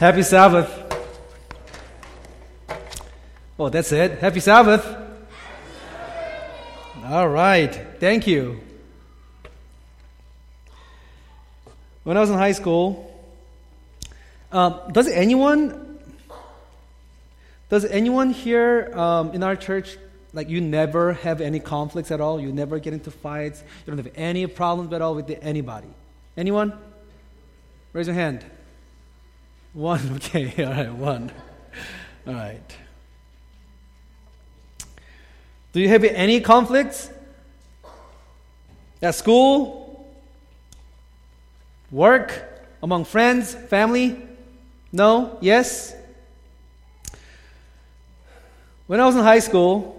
Happy Sabbath. Oh, that's it. Happy Sabbath. All right. Thank you. When I was in high school, um, does anyone does anyone here um, in our church like you never have any conflicts at all? You never get into fights. You don't have any problems at all with anybody. Anyone? Raise your hand. One. Okay. All right. One. All right. Do you have any conflicts? At school? Work? Among friends? Family? No? Yes? When I was in high school,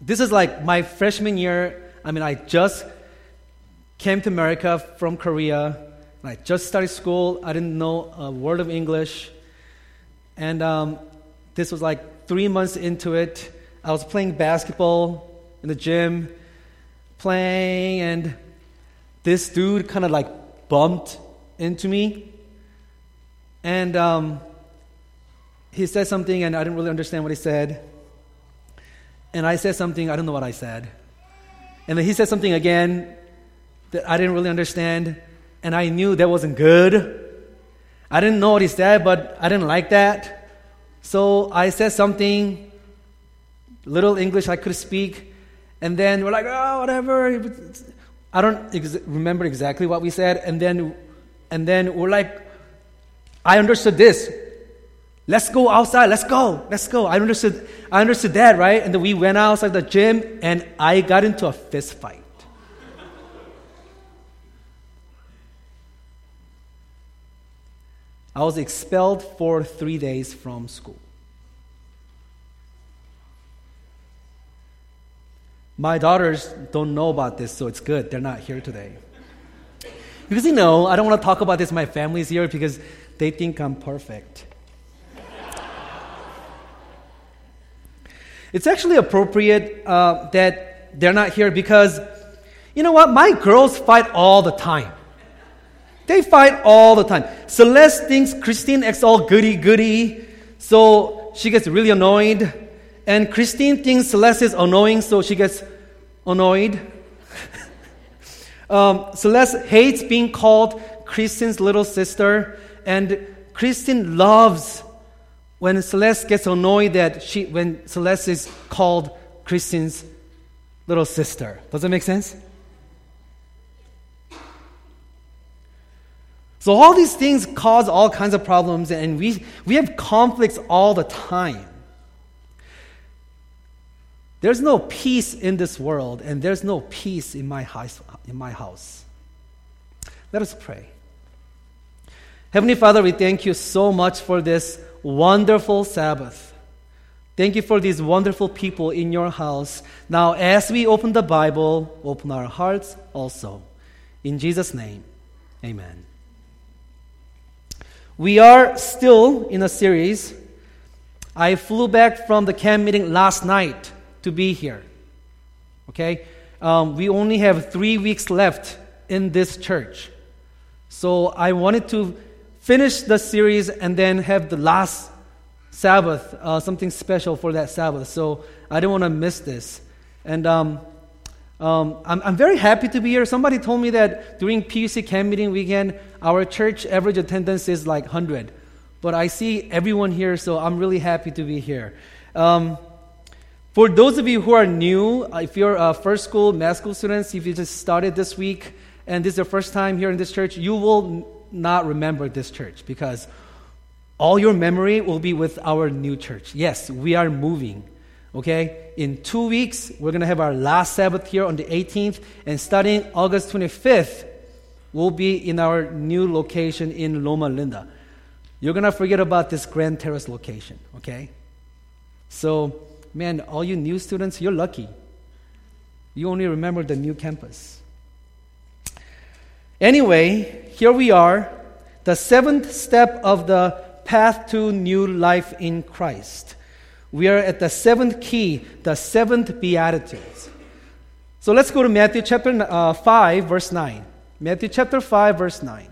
this is like my freshman year. I mean, I just came to America from Korea. I just started school. I didn't know a word of English. And um, this was like three months into it. I was playing basketball in the gym, playing, and this dude kind of like bumped into me. And um, he said something, and I didn't really understand what he said. And I said something, I don't know what I said. And then he said something again that I didn't really understand, and I knew that wasn't good. I didn't know what he said, but I didn't like that. So I said something, little English I could speak, and then we're like, oh, whatever. I don't ex- remember exactly what we said, and then, and then we're like, I understood this. Let's go outside. Let's go. Let's go. I understood. I understood that, right? And then we went outside the gym, and I got into a fist fight. I was expelled for three days from school. My daughters don't know about this, so it's good. They're not here today. Because you know, I don't want to talk about this. My family's here because they think I'm perfect. It's actually appropriate uh, that they're not here because, you know what? My girls fight all the time. They fight all the time. Celeste thinks Christine acts all goody goody, so she gets really annoyed. And Christine thinks Celeste is annoying, so she gets annoyed. um, Celeste hates being called Christine's little sister, and Christine loves when Celeste gets annoyed that she, when Celeste is called Christine's little sister. Does that make sense? So all these things cause all kinds of problems, and we, we have conflicts all the time. There's no peace in this world, and there's no peace in my house. In my house. Let us pray. Heavenly Father, we thank you so much for this wonderful Sabbath. Thank you for these wonderful people in your house. Now, as we open the Bible, open our hearts also. In Jesus' name, amen. We are still in a series. I flew back from the camp meeting last night to be here. Okay? Um, we only have three weeks left in this church. So I wanted to finish the series and then have the last Sabbath, uh, something special for that Sabbath. So I didn't want to miss this. And um, um, I'm, I'm very happy to be here. Somebody told me that during PUC camp meeting weekend, our church average attendance is like 100. But I see everyone here, so I'm really happy to be here. Um, for those of you who are new, uh, if you're uh, first school, math school students, if you just started this week and this is your first time here in this church, you will not remember this church because all your memory will be with our new church. Yes, we are moving. Okay? In two weeks, we're going to have our last Sabbath here on the 18th, and starting August 25th, we'll be in our new location in Loma Linda. You're going to forget about this Grand Terrace location, okay? So, man, all you new students, you're lucky. You only remember the new campus. Anyway, here we are, the seventh step of the path to new life in Christ. We are at the seventh key, the seventh beatitudes. So let's go to Matthew chapter uh, 5, verse 9. Matthew chapter 5, verse 9.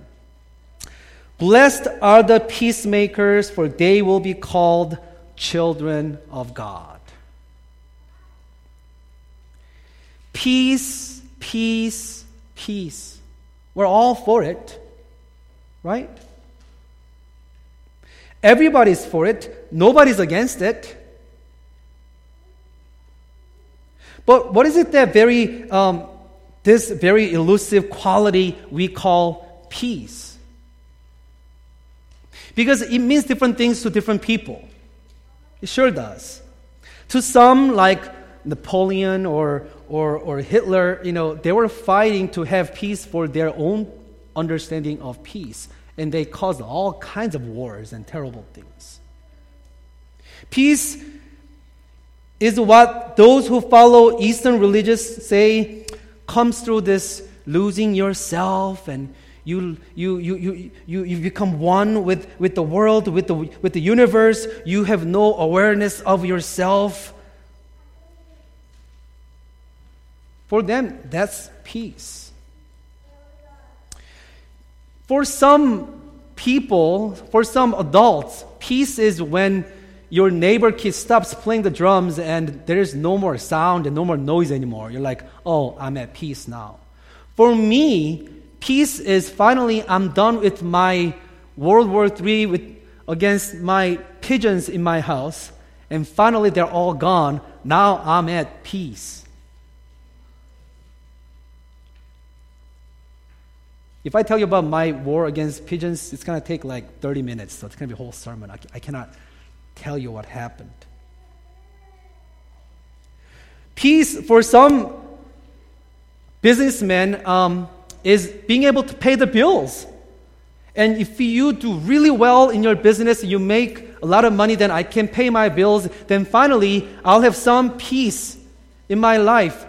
Blessed are the peacemakers, for they will be called children of God. Peace, peace, peace. We're all for it, right? Everybody's for it, nobody's against it. But what is it that very, um, this very elusive quality we call peace? Because it means different things to different people. It sure does. To some, like Napoleon or, or, or Hitler, you know, they were fighting to have peace for their own understanding of peace. And they caused all kinds of wars and terrible things. Peace is what those who follow Eastern religions say comes through this losing yourself and you, you, you, you, you, you become one with, with the world, with the, with the universe. You have no awareness of yourself. For them, that's peace. For some people, for some adults, peace is when your neighbor kid stops playing the drums and there's no more sound and no more noise anymore. You're like, oh, I'm at peace now. For me, peace is finally I'm done with my World War III with, against my pigeons in my house, and finally they're all gone. Now I'm at peace. If I tell you about my war against pigeons, it's going to take like 30 minutes, so it's going to be a whole sermon. I, I cannot tell you what happened. Peace for some businessmen um, is being able to pay the bills. And if you do really well in your business, you make a lot of money, then I can pay my bills, then finally I'll have some peace in my life.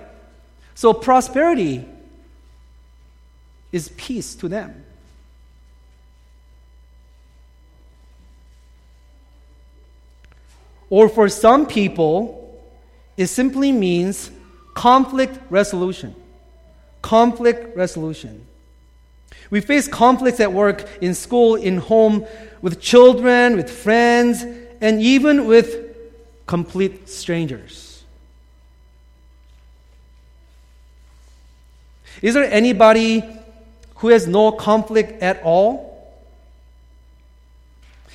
So prosperity is peace to them. Or for some people, it simply means conflict resolution conflict resolution. We face conflicts at work, in school, in home, with children, with friends, and even with complete strangers. Is there anybody who has no conflict at all?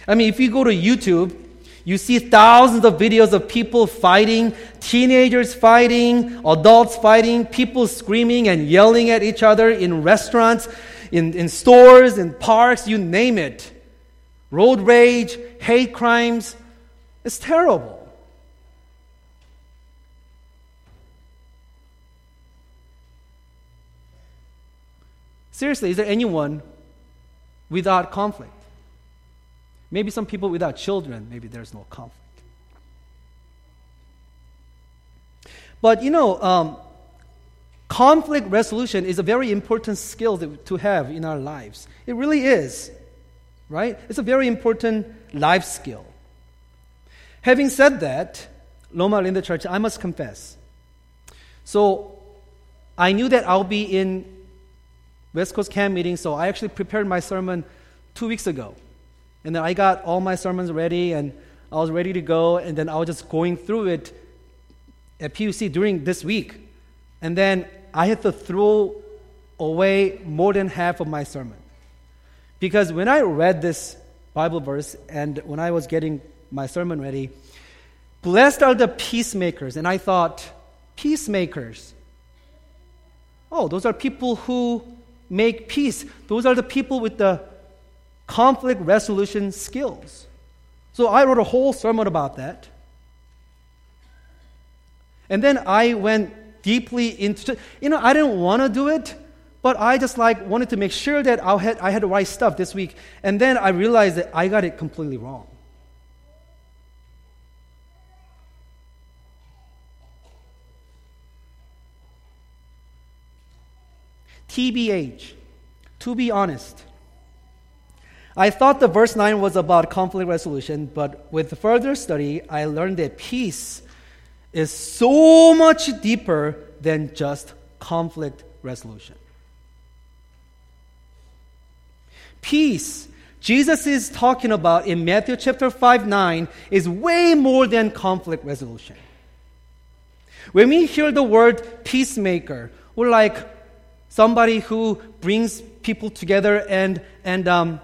I mean, if you go to YouTube, you see thousands of videos of people fighting, teenagers fighting, adults fighting, people screaming and yelling at each other in restaurants, in, in stores, in parks, you name it. Road rage, hate crimes. It's terrible. Seriously, is there anyone without conflict? Maybe some people without children, maybe there's no conflict. But you know, um, conflict resolution is a very important skill to have in our lives. It really is, right? It's a very important life skill. Having said that, Loma Linda Church, I must confess. So I knew that I'll be in West Coast Camp meeting, so I actually prepared my sermon two weeks ago. And then I got all my sermons ready and I was ready to go. And then I was just going through it at PUC during this week. And then I had to throw away more than half of my sermon. Because when I read this Bible verse and when I was getting my sermon ready, blessed are the peacemakers. And I thought, peacemakers. Oh, those are people who make peace. Those are the people with the conflict resolution skills. So I wrote a whole sermon about that. And then I went deeply into you know I didn't want to do it, but I just like wanted to make sure that I had I had the right stuff this week. And then I realized that I got it completely wrong. TBH, to be honest. I thought the verse 9 was about conflict resolution, but with further study, I learned that peace is so much deeper than just conflict resolution. Peace Jesus is talking about in Matthew chapter 5 9 is way more than conflict resolution. When we hear the word peacemaker, we're like somebody who brings people together and, and um,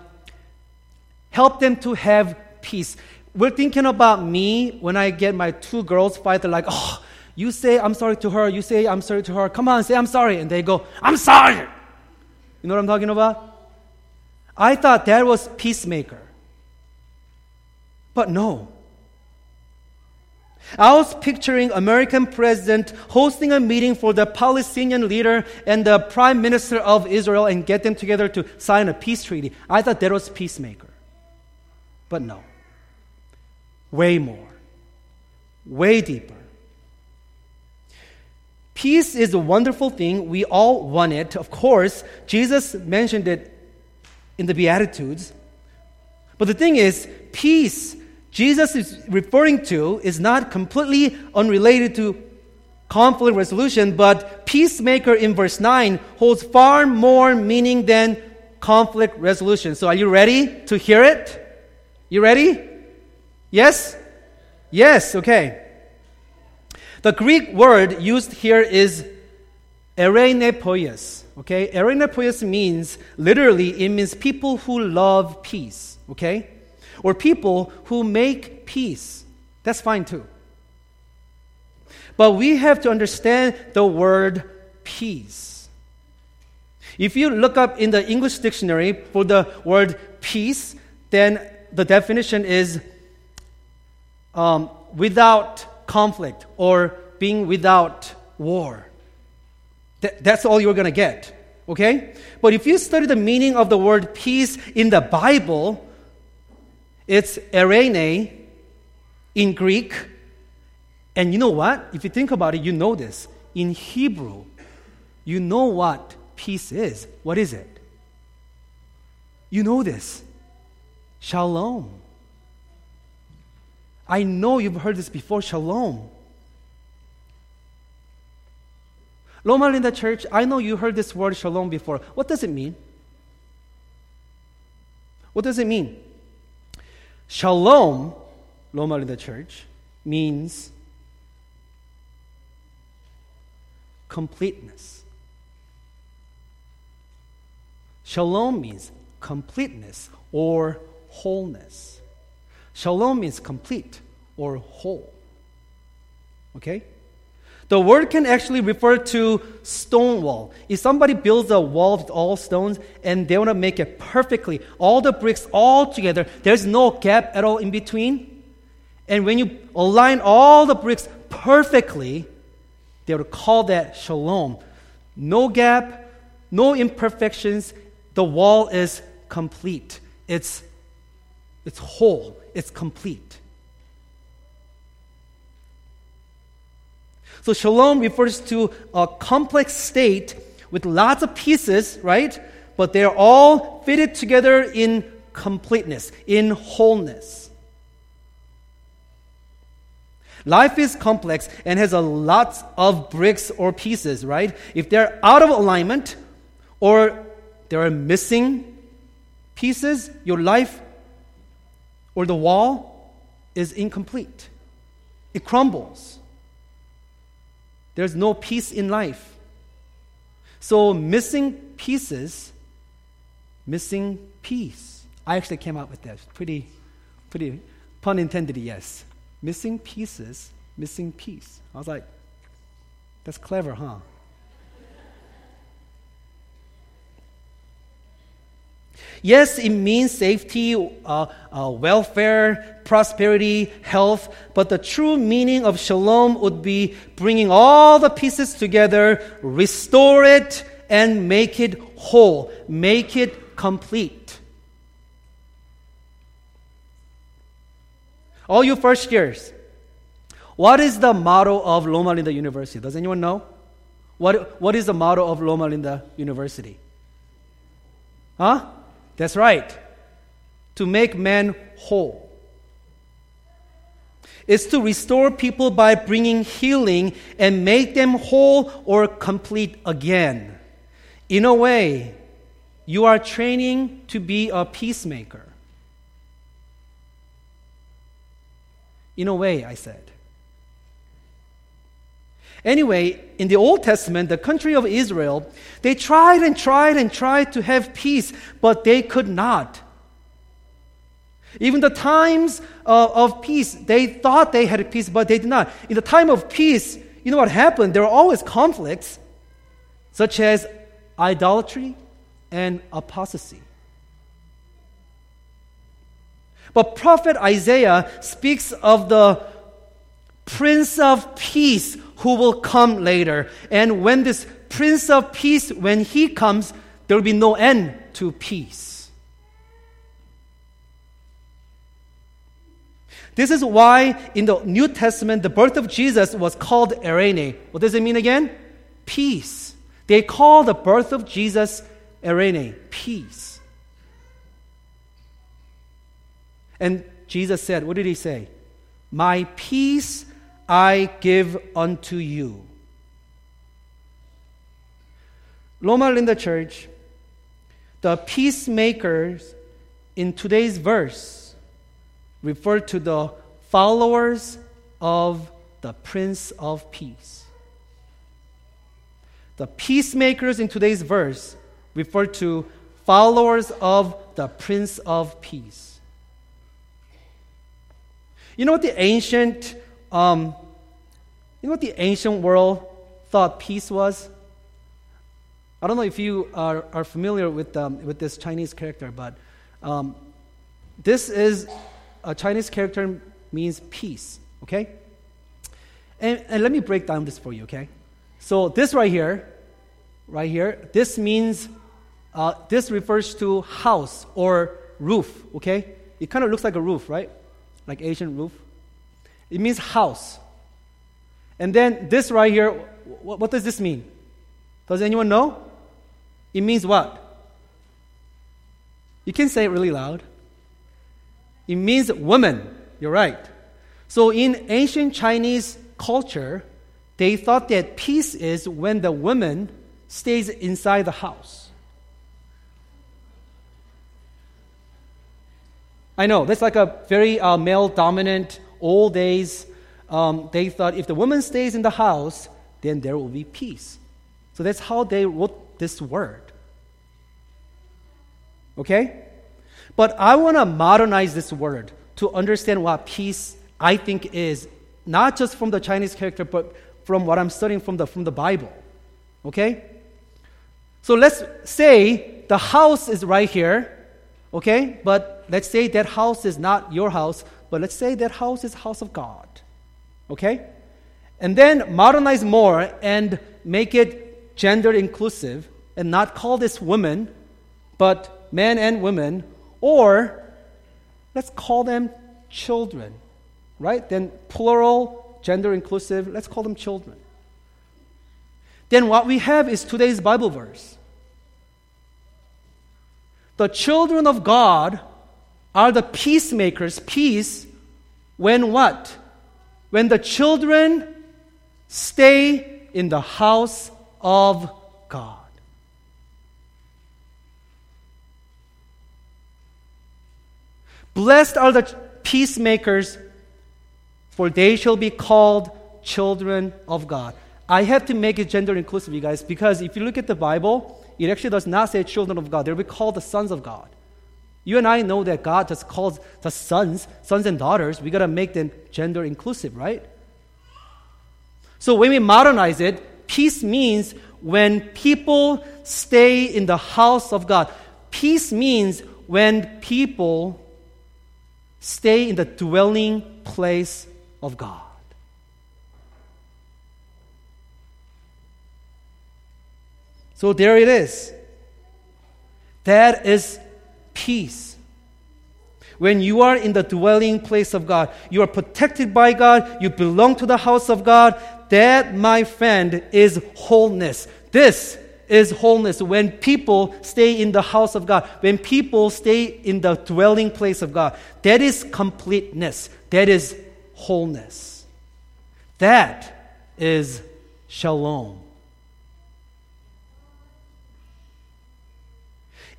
help them to have peace. We're thinking about me when I get my two girls fight. They're like, oh, you say I'm sorry to her. You say I'm sorry to her. Come on, say I'm sorry. And they go, I'm sorry. You know what I'm talking about? I thought that was peacemaker. But no. I was picturing American president hosting a meeting for the Palestinian leader and the prime minister of Israel and get them together to sign a peace treaty. I thought that was peacemaker. But no. Way more. Way deeper. Peace is a wonderful thing. We all want it. Of course, Jesus mentioned it in the Beatitudes. But the thing is, peace Jesus is referring to is not completely unrelated to conflict resolution, but peacemaker in verse 9 holds far more meaning than conflict resolution. So are you ready to hear it? You ready? Yes? Yes, okay. The Greek word used here is eirenopoios. Okay? Eirenopoios means, literally, it means people who love peace. Okay? or people who make peace. That's fine too. But we have to understand the word peace. If you look up in the English dictionary for the word peace, then the definition is um, without conflict or being without war. Th- that's all you're going to get. Okay? But if you study the meaning of the word peace in the Bible, it's eirene in Greek. And you know what? If you think about it, you know this. In Hebrew, you know what peace is. What is it? You know this. Shalom. I know you've heard this before. Shalom. Loma Linda Church, I know you heard this word shalom before. What does it mean? What does it mean? Shalom, Loma Linda Church, means completeness. Shalom means completeness or wholeness. Shalom means complete or whole. Okay? The word can actually refer to stone wall. If somebody builds a wall with all stones and they want to make it perfectly, all the bricks all together, there's no gap at all in between. And when you align all the bricks perfectly, they would call that shalom. No gap, no imperfections. The wall is complete. It's, it's whole. It's complete. So shalom refers to a complex state with lots of pieces, right? But they're all fitted together in completeness, in wholeness. Life is complex and has a lot of bricks or pieces, right? If they're out of alignment or there are missing pieces, your life or the wall is incomplete. It crumbles. There's no peace in life. So, missing pieces, missing peace. I actually came up with that. Pretty, pretty, pun intended, yes. Missing pieces, missing peace. I was like, that's clever, huh? Yes, it means safety, uh, uh, welfare, prosperity, health, but the true meaning of shalom would be bringing all the pieces together, restore it, and make it whole, make it complete. All you first years, what is the motto of Loma Linda University? Does anyone know? What, what is the motto of Loma Linda University? Huh? That's right. To make men whole is to restore people by bringing healing and make them whole or complete again. In a way, you are training to be a peacemaker. In a way, I said. Anyway, in the Old Testament, the country of Israel, they tried and tried and tried to have peace, but they could not. Even the times of, of peace, they thought they had peace, but they did not. In the time of peace, you know what happened? There were always conflicts, such as idolatry and apostasy. But prophet Isaiah speaks of the Prince of Peace who will come later. And when this Prince of Peace, when he comes, there will be no end to peace. This is why in the New Testament, the birth of Jesus was called Eirene. What does it mean again? Peace. They call the birth of Jesus Eirene, peace. And Jesus said, What did he say? My peace I give unto you. Loma Linda Church, the peacemakers in today's verse refer to the followers of the Prince of Peace. The peacemakers in today's verse refer to followers of the Prince of Peace. You know what the ancient um, you know what the ancient world thought peace was? I don't know if you are, are familiar with, um, with this Chinese character, but um, this is a Chinese character means peace, okay? And, and let me break down this for you, okay? So this right here, right here, this means, uh, this refers to house or roof, okay? It kind of looks like a roof, right? Like Asian roof. It means house. And then this right here, what, what does this mean? Does anyone know? It means what? You can say it really loud. It means woman. You're right. So in ancient Chinese culture, they thought that peace is when the woman stays inside the house. I know, that's like a very uh, male dominant old days, um, they thought if the woman stays in the house, then there will be peace. So that's how they wrote this word. Okay? But I want to modernize this word to understand what peace I think is, not just from the Chinese character, but from what I'm studying from the, from the Bible. Okay? So let's say the house is right here, okay? But let's say that house is not your house, but let's say that house is house of God. Okay? And then modernize more and make it gender inclusive and not call this women, but men and women, or let's call them children, right? Then plural, gender inclusive, let's call them children. Then what we have is today's Bible verse. The children of God are the peacemakers, peace, when what? When the children stay in the house of God. Blessed are the peacemakers, for they shall be called children of God. I have to make it gender inclusive, you guys, because if you look at the Bible, it actually does not say children of God. They'll be called the sons of God. You and I know that God just calls the sons, sons and daughters. We got to make them gender inclusive, right? So when we modernize it, peace means when people stay in the house of God. Peace means when people stay in the dwelling place of God. So there it is. That is peace. When you are in the dwelling place of God, you are protected by God, you belong to the house of God, that, my friend, is wholeness. This is wholeness. When people stay in the house of God, when people stay in the dwelling place of God, that is completeness. That is wholeness. That is shalom.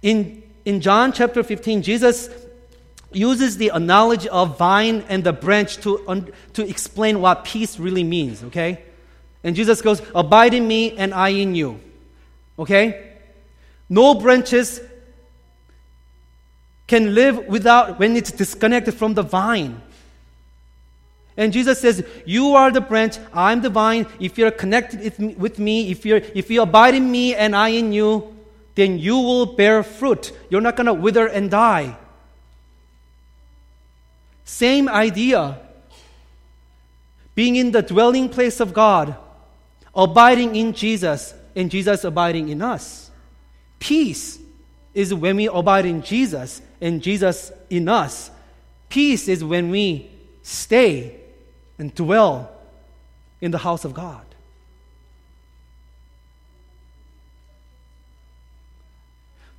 In in John chapter 15, Jesus uses the analogy of vine and the branch to, un, to explain what peace really means, okay? And Jesus goes, Abide in me and I in you, okay? No branches can live without when it's disconnected from the vine. And Jesus says, You are the branch, I'm the vine. If you're connected with me, if, you're, if you abide in me and I in you, then you will bear fruit. You're not going to wither and die. Same idea. Being in the dwelling place of God, abiding in Jesus, and Jesus abiding in us. Peace is when we abide in Jesus and Jesus in us. Peace is when we stay and dwell in the house of God.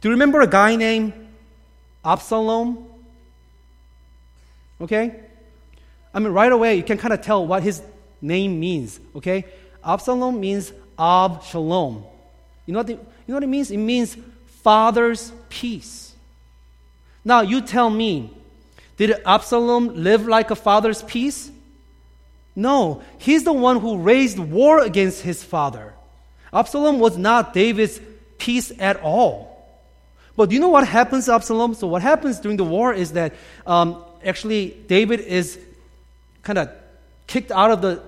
Do you remember a guy named Absalom? Okay? I mean, right away, you can kind of tell what his name means. Okay? Absalom means Ab Shalom. You know, what the, you know what it means? It means father's peace. Now, you tell me, did Absalom live like a father's peace? No, he's the one who raised war against his father. Absalom was not David's peace at all. But do you know what happens Absalom? So, what happens during the war is that um, actually David is kind of kicked out of the,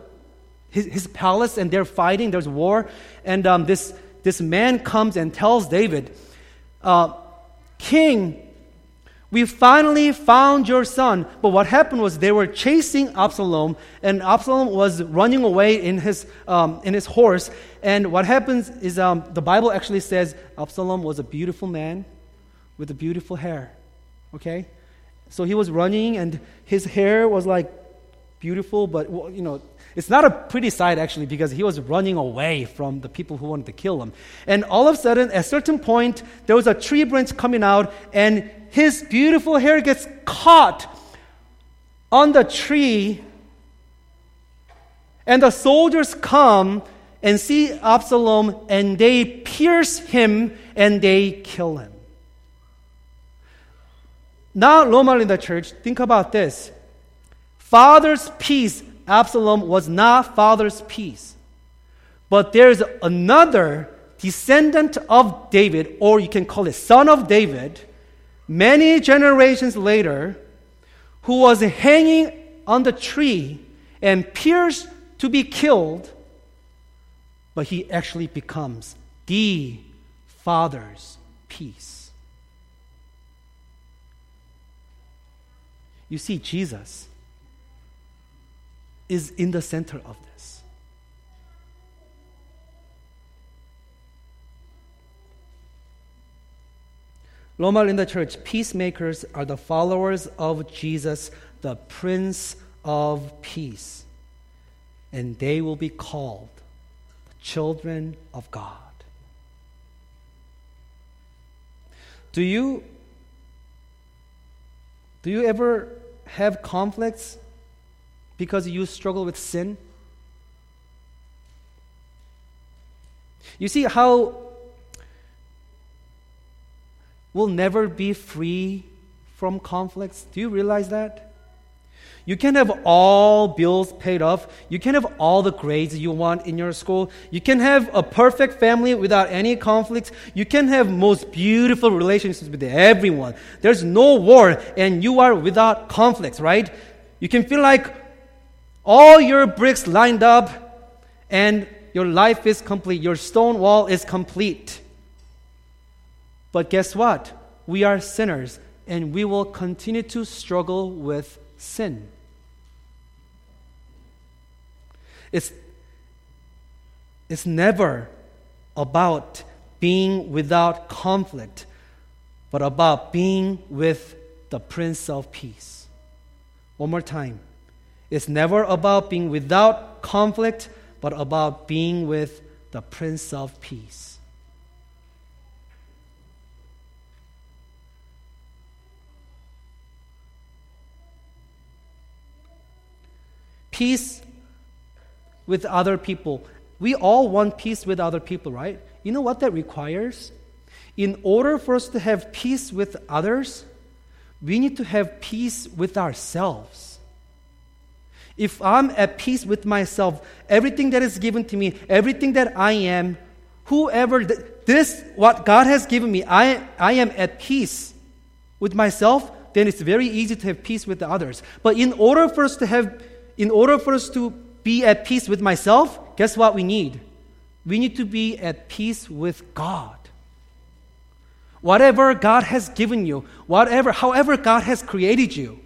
his, his, palace and they're fighting, there's war. And um, this, this man comes and tells David, uh, King, we finally found your son. But what happened was they were chasing Absalom, and Absalom was running away in his, um, in his horse. And what happens is um, the Bible actually says Absalom was a beautiful man with a beautiful hair. Okay? So he was running, and his hair was like beautiful, but, you know, it's not a pretty sight actually because he was running away from the people who wanted to kill him. And all of a sudden, at a certain point, there was a tree branch coming out, and his beautiful hair gets caught on the tree. And the soldiers come and see Absalom, and they pierce him and they kill him. Now, in the Church, think about this. Father's peace Absalom was not father's peace. But there's another descendant of David, or you can call it son of David, many generations later, who was hanging on the tree and pierced to be killed, but he actually becomes the father's peace. You see, Jesus is in the center of this. Loma Linda Church, peacemakers are the followers of Jesus, the Prince of Peace, and they will be called the children of God. Do you do you ever have conflicts because you struggle with sin? You see how we'll never be free from conflicts? Do you realize that? You can have all bills paid off. You can have all the grades you want in your school. You can have a perfect family without any conflicts. You can have most beautiful relationships with everyone. There's no war and you are without conflicts, right? You can feel like all your bricks lined up, and your life is complete. Your stone wall is complete. But guess what? We are sinners, and we will continue to struggle with sin. It's, it's never about being without conflict, but about being with the Prince of Peace. One more time. It's never about being without conflict, but about being with the Prince of Peace. Peace with other people. We all want peace with other people, right? You know what that requires? In order for us to have peace with others, we need to have peace with ourselves. If I'm at peace with myself, everything that is given to me, everything that I am, whoever, this, what God has given me, I, I am at peace with myself, then it's very easy to have peace with the others. But in order for us to have, in order for us to be at peace with myself, guess what we need? We need to be at peace with God. Whatever God has given you, whatever, however God has created you.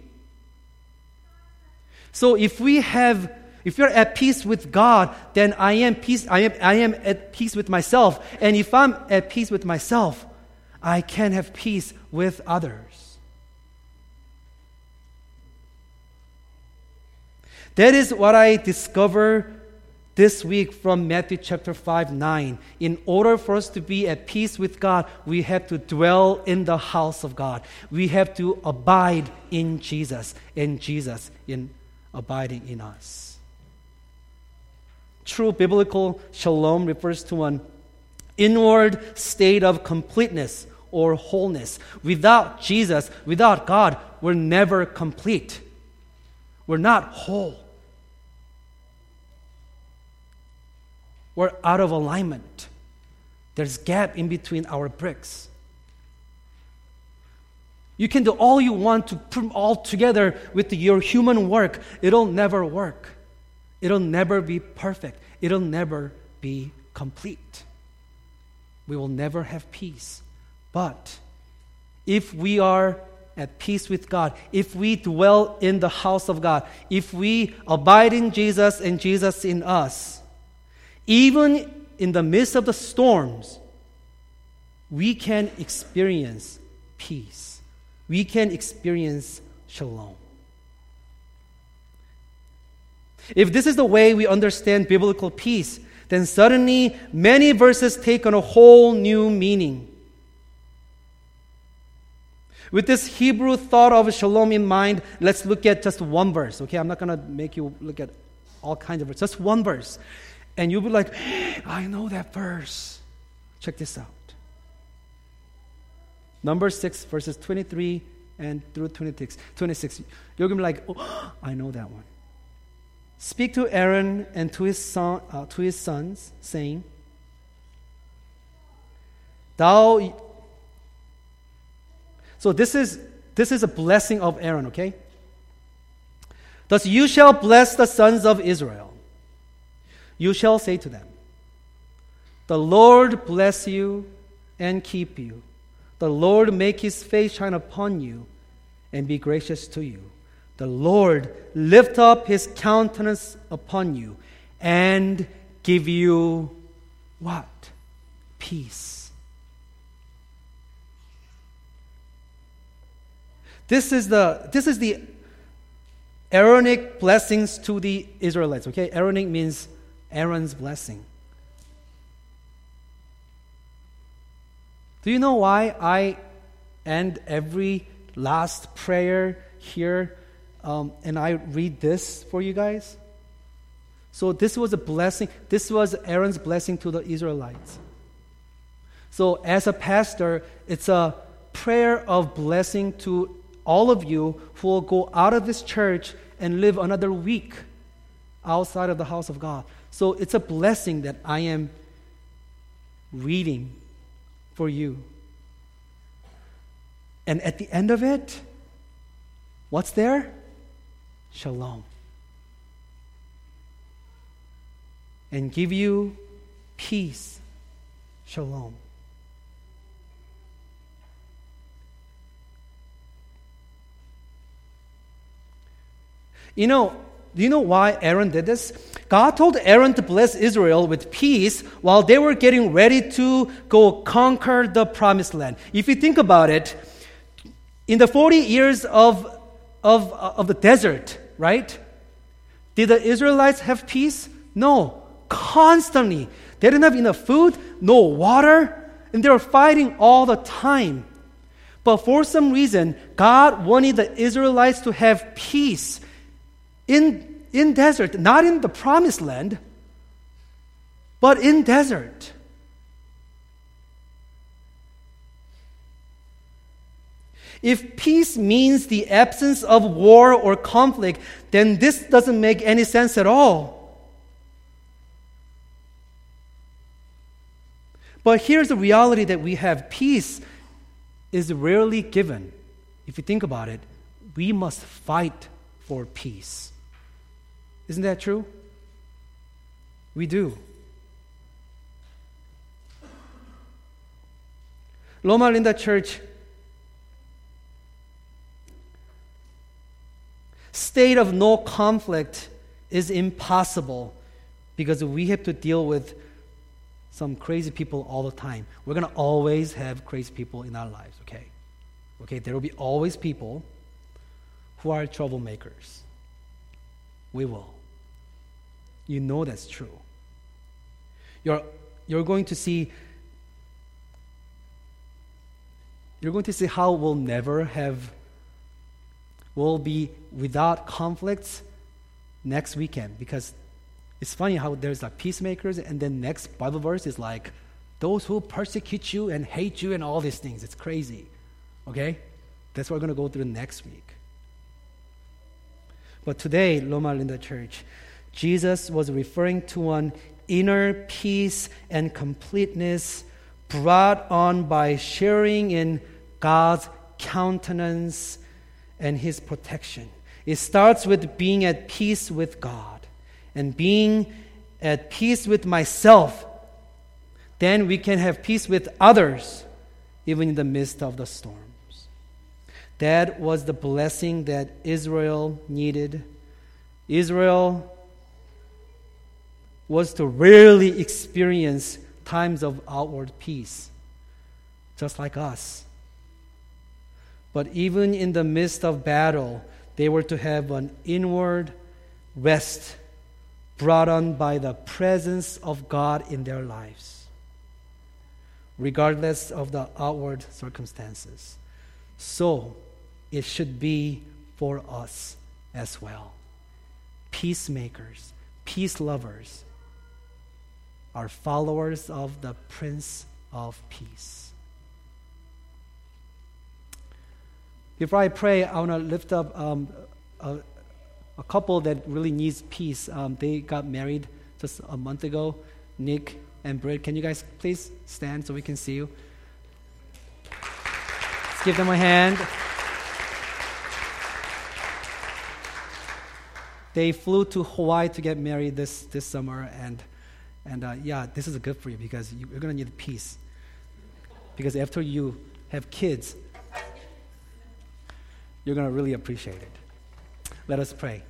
So if we have if you're at peace with God, then I am peace I am I am at peace with myself. And if I'm at peace with myself, I can have peace with others. That is what I discover this week from Matthew chapter 5 9. In order for us to be at peace with God, we have to dwell in the house of God. We have to abide in Jesus, and Jesus in abiding in us. True biblical shalom refers to an inward state of completeness or wholeness. Without Jesus, without God, we're never complete. We're not whole. We're out of alignment. There's gap in between our bricks. You can do all you want to put them all together with your human work. It'll never work. It'll never be perfect. It'll never be complete. We will never have peace. But if we are at peace with God, if we dwell in the house of God, if we abide in Jesus and Jesus in us, even in the midst of the storms, we can experience peace. We can experience shalom. If this is the way we understand biblical peace, then suddenly many verses take on a whole new meaning. With this Hebrew thought of shalom in mind, let's look at just one verse. Okay, I'm not going to make you look at all kinds of verses, just one verse and you'll be like, I know that verse. Check this out. Number 6, verses 23 and through 26. 26. You're going to be like, oh, I know that one. Speak to Aaron and to his, son, uh, to his sons, saying, Thou. So this is this is a blessing of Aaron, okay? Thus you shall bless the sons of Israel you shall say to them, The Lord bless you and keep you. The Lord make his face shine upon you and be gracious to you. The Lord lift up his countenance upon you and give you what? Peace. This is the this is the Aaronic blessings to the Israelites. Okay, Aaronic means Aaron's blessing. Do you know why I end every last prayer here um, and I read this for you guys? So, this was a blessing. This was Aaron's blessing to the Israelites. So, as a pastor, it's a prayer of blessing to all of you who will go out of this church and live another week outside of the house of God. So it's a blessing that I am reading for you. And at the end of it, what's there? Shalom. And give you peace. Shalom. You know, do you know why Aaron did this? God told Aaron to bless Israel with peace while they were getting ready to go conquer the promised land. If you think about it, in the 40 years of, of, of the desert, right? Did the Israelites have peace? No. Constantly. They didn't have enough food, no water, and they were fighting all the time. But for some reason, God wanted the Israelites to have peace in, in desert, not in the promised land, but in desert. If peace means the absence of war or conflict, then this doesn't make any sense at all. But here's the reality that we have peace is rarely given. If you think about it, we must fight for peace. Isn't that true? We do. Loma Linda Church state of no conflict is impossible because we have to deal with some crazy people all the time. We're going to always have crazy people in our lives, okay? Okay, there will be always people who are troublemakers. We will. You know that's true. You're, you're going to see you're going to see how we'll never have we'll be without conflicts next weekend because it's funny how there's like peacemakers and then next bible verse is like those who persecute you and hate you and all these things. It's crazy okay? That's what we're going to go through next week. But today loma linda church jesus was referring to an inner peace and completeness brought on by sharing in god's countenance and his protection it starts with being at peace with god and being at peace with myself, then we can have peace with others, even in the midst of the storms. That was the blessing that Israel needed. Israel was to rarely experience times of outward peace, just like us. But even in the midst of battle, they were to have an inward rest brought on by the presence of God in their lives, regardless of the outward circumstances. So it should be for us as well. Peacemakers, peace lovers, are followers of the Prince of Peace. Before I pray, I want to lift up um, a, a couple that really needs peace. Um, they got married just a month ago. Nick and Britt, can you guys please stand so we can see you? Let's give them a hand. They flew to Hawaii to get married this, this summer, and, and uh, yeah, this is good for you because you, you're going to need peace. Because after you have kids, you're going to really appreciate it. Let us pray.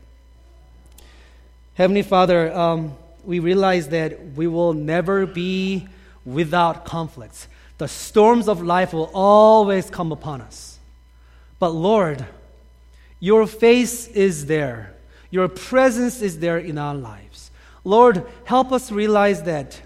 Heavenly Father, um, we realize that we will never be without conflicts. The storms of life will always come upon us. But Lord, your face is there, your presence is there in our lives. Lord, help us realize that